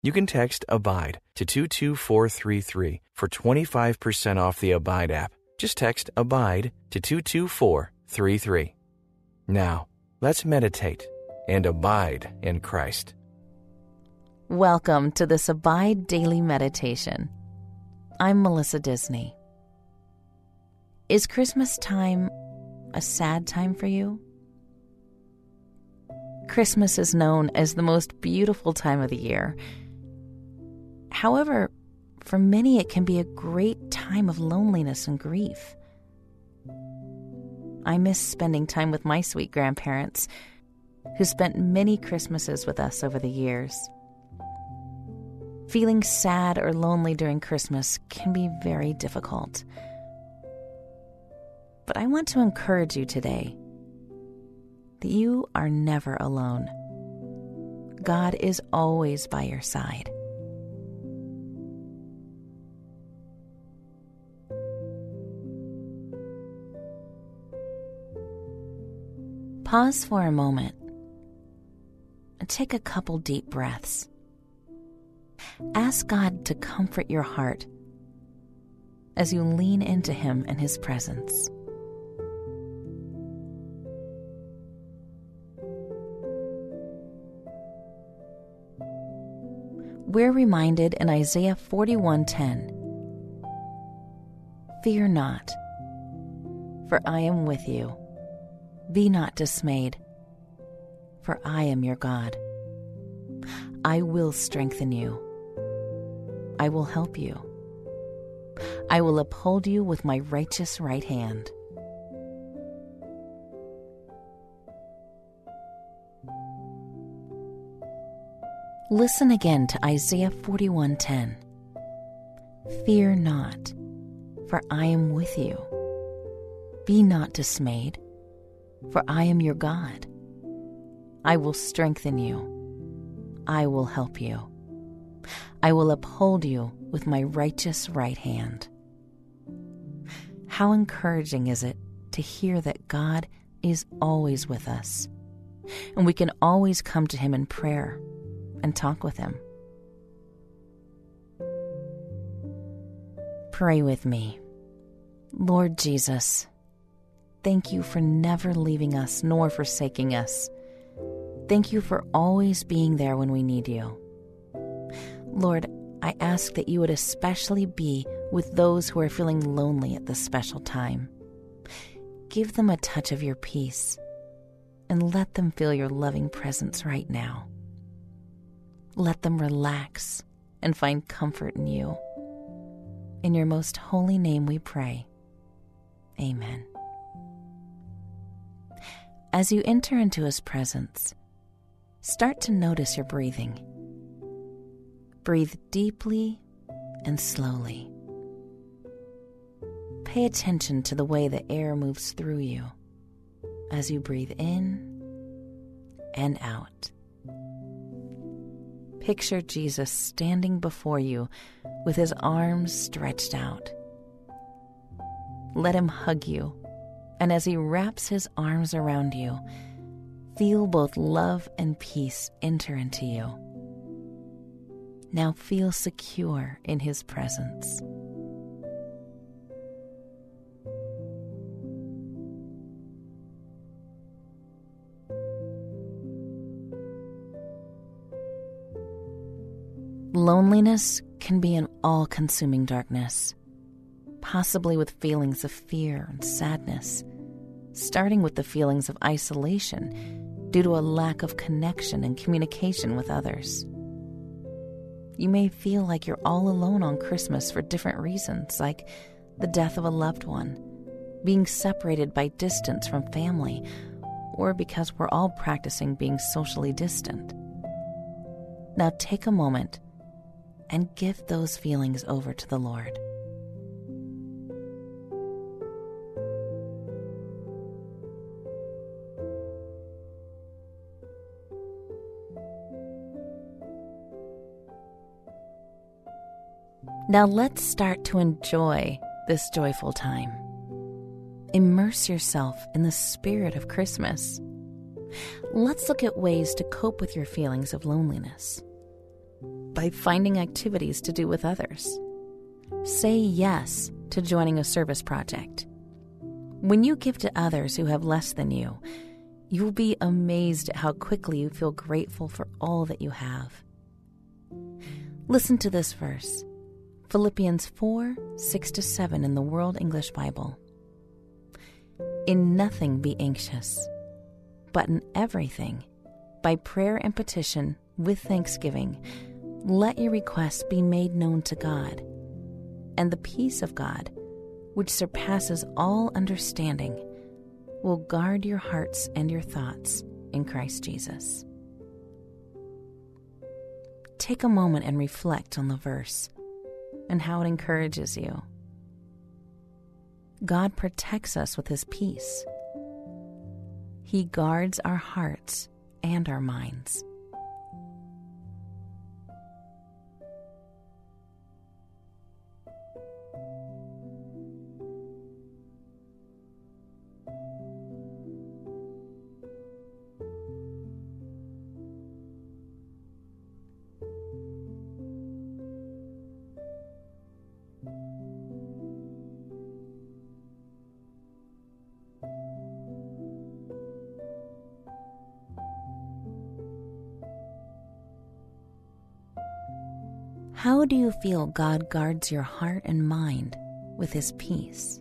You can text ABIDE to 22433 for 25% off the Abide app. Just text ABIDE to 22433. Now, let's meditate and abide in Christ. Welcome to this Abide Daily Meditation. I'm Melissa Disney. Is Christmas time a sad time for you? Christmas is known as the most beautiful time of the year However, for many, it can be a great time of loneliness and grief. I miss spending time with my sweet grandparents, who spent many Christmases with us over the years. Feeling sad or lonely during Christmas can be very difficult. But I want to encourage you today that you are never alone. God is always by your side. Pause for a moment take a couple deep breaths. Ask God to comfort your heart as you lean into Him and His presence. We're reminded in Isaiah 41:10 Fear not for I am with you be not dismayed, for I am your God. I will strengthen you. I will help you. I will uphold you with my righteous right hand. Listen again to Isaiah 41:10. Fear not, for I am with you. Be not dismayed, for I am your God. I will strengthen you. I will help you. I will uphold you with my righteous right hand. How encouraging is it to hear that God is always with us, and we can always come to Him in prayer and talk with Him. Pray with me. Lord Jesus, Thank you for never leaving us nor forsaking us. Thank you for always being there when we need you. Lord, I ask that you would especially be with those who are feeling lonely at this special time. Give them a touch of your peace and let them feel your loving presence right now. Let them relax and find comfort in you. In your most holy name we pray. Amen. As you enter into His presence, start to notice your breathing. Breathe deeply and slowly. Pay attention to the way the air moves through you as you breathe in and out. Picture Jesus standing before you with his arms stretched out. Let him hug you and as he wraps his arms around you, feel both love and peace enter into you. Now feel secure in his presence. Loneliness can be an all consuming darkness possibly with feelings of fear and sadness, starting with the feelings of isolation due to a lack of connection and communication with others. You may feel like you're all alone on Christmas for different reasons, like the death of a loved one, being separated by distance from family, or because we're all practicing being socially distant. Now take a moment and give those feelings over to the Lord. Now let's start to enjoy this joyful time. Immerse yourself in the spirit of Christmas. Let's look at ways to cope with your feelings of loneliness by finding activities to do with others. Say yes to joining a service project. When you give to others who have less than you, you will be amazed at how quickly you feel grateful for all that you have. Listen to this verse Philippians 4 6 to 7 in the World English Bible. In nothing be anxious, but in everything, by prayer and petition, with thanksgiving, let your requests be made known to God. And the peace of God, which surpasses all understanding, will guard your hearts and your thoughts in Christ Jesus. Take a moment and reflect on the verse and how it encourages you. God protects us with His peace. He guards our hearts and our minds. How do you feel God guards your heart and mind with His peace?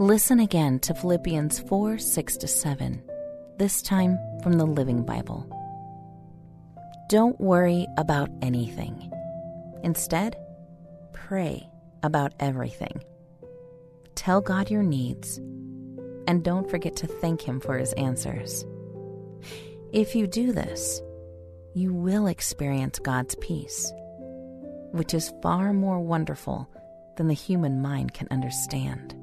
Listen again to Philippians 4 6 to 7, this time from the Living Bible. Don't worry about anything. Instead, pray about everything. Tell God your needs, and don't forget to thank Him for His answers. If you do this, you will experience God's peace, which is far more wonderful than the human mind can understand.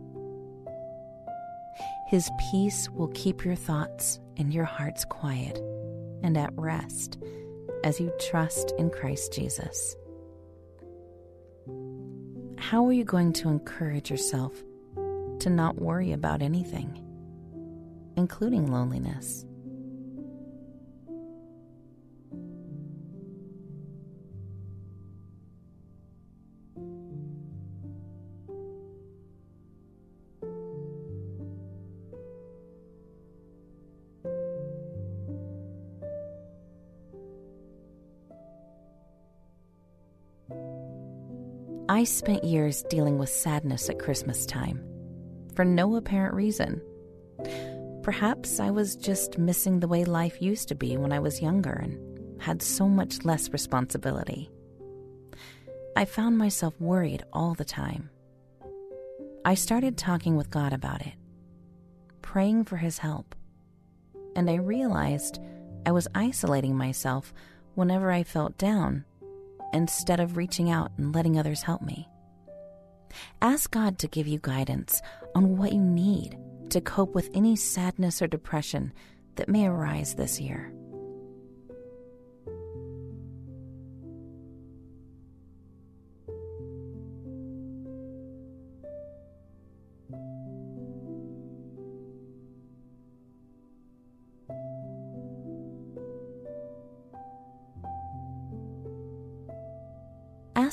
His peace will keep your thoughts and your hearts quiet and at rest as you trust in Christ Jesus. How are you going to encourage yourself to not worry about anything, including loneliness? I spent years dealing with sadness at Christmas time for no apparent reason. Perhaps I was just missing the way life used to be when I was younger and had so much less responsibility. I found myself worried all the time. I started talking with God about it, praying for His help, and I realized I was isolating myself whenever I felt down instead of reaching out and letting others help me. Ask God to give you guidance on what you need to cope with any sadness or depression that may arise this year.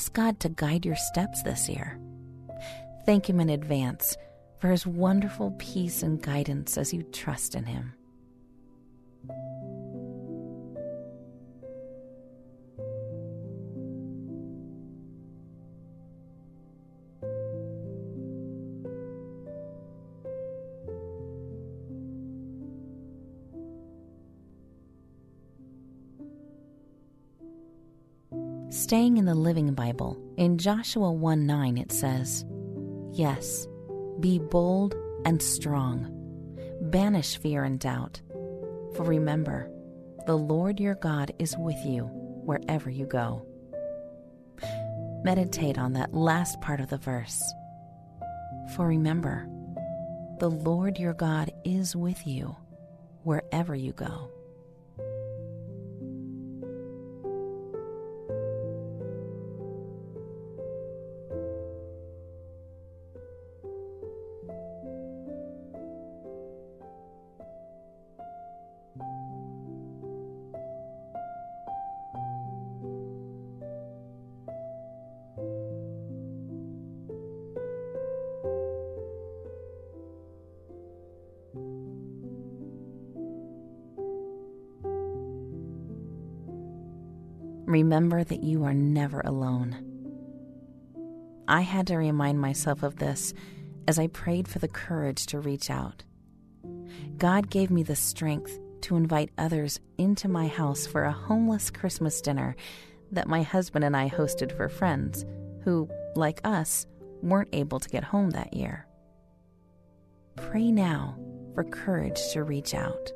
Ask God to guide your steps this year. Thank Him in advance for His wonderful peace and guidance as you trust in Him. Staying in the Living Bible, in Joshua 1 9, it says, Yes, be bold and strong. Banish fear and doubt. For remember, the Lord your God is with you wherever you go. Meditate on that last part of the verse. For remember, the Lord your God is with you wherever you go. Remember that you are never alone. I had to remind myself of this as I prayed for the courage to reach out. God gave me the strength to invite others into my house for a homeless Christmas dinner that my husband and I hosted for friends who, like us, weren't able to get home that year. Pray now for courage to reach out.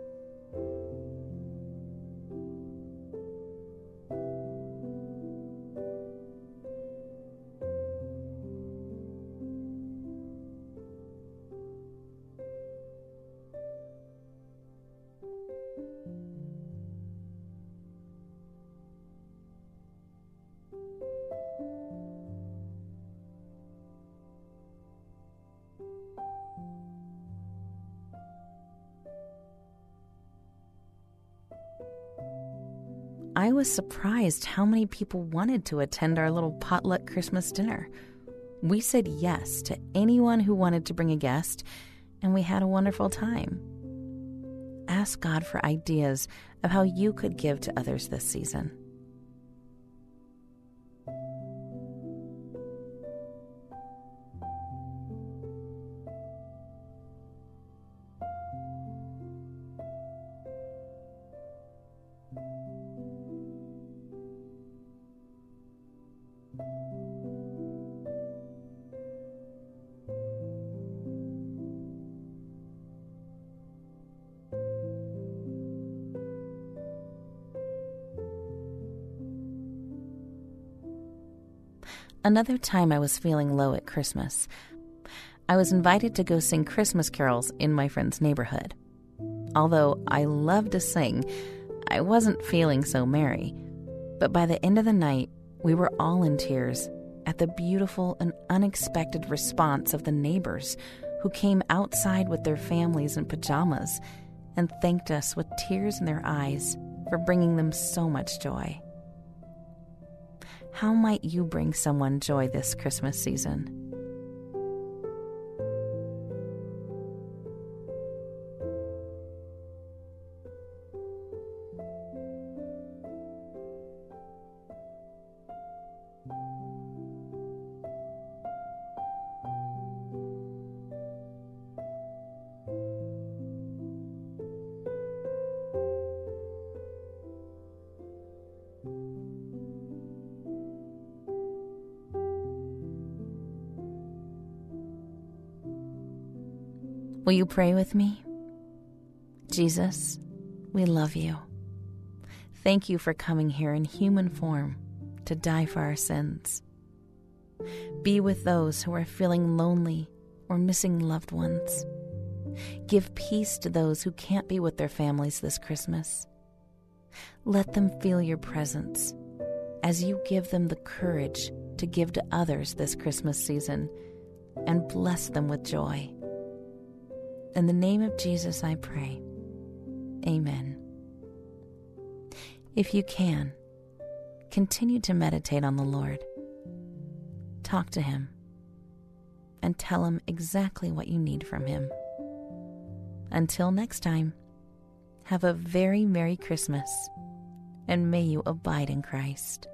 I was surprised how many people wanted to attend our little potluck Christmas dinner. We said yes to anyone who wanted to bring a guest, and we had a wonderful time. Ask God for ideas of how you could give to others this season. Another time I was feeling low at Christmas, I was invited to go sing Christmas carols in my friend's neighborhood. Although I love to sing, I wasn't feeling so merry. But by the end of the night, we were all in tears at the beautiful and unexpected response of the neighbors who came outside with their families in pajamas and thanked us with tears in their eyes for bringing them so much joy. How might you bring someone joy this Christmas season? Will you pray with me? Jesus, we love you. Thank you for coming here in human form to die for our sins. Be with those who are feeling lonely or missing loved ones. Give peace to those who can't be with their families this Christmas. Let them feel your presence as you give them the courage to give to others this Christmas season and bless them with joy. In the name of Jesus, I pray. Amen. If you can, continue to meditate on the Lord. Talk to Him and tell Him exactly what you need from Him. Until next time, have a very Merry Christmas and may you abide in Christ.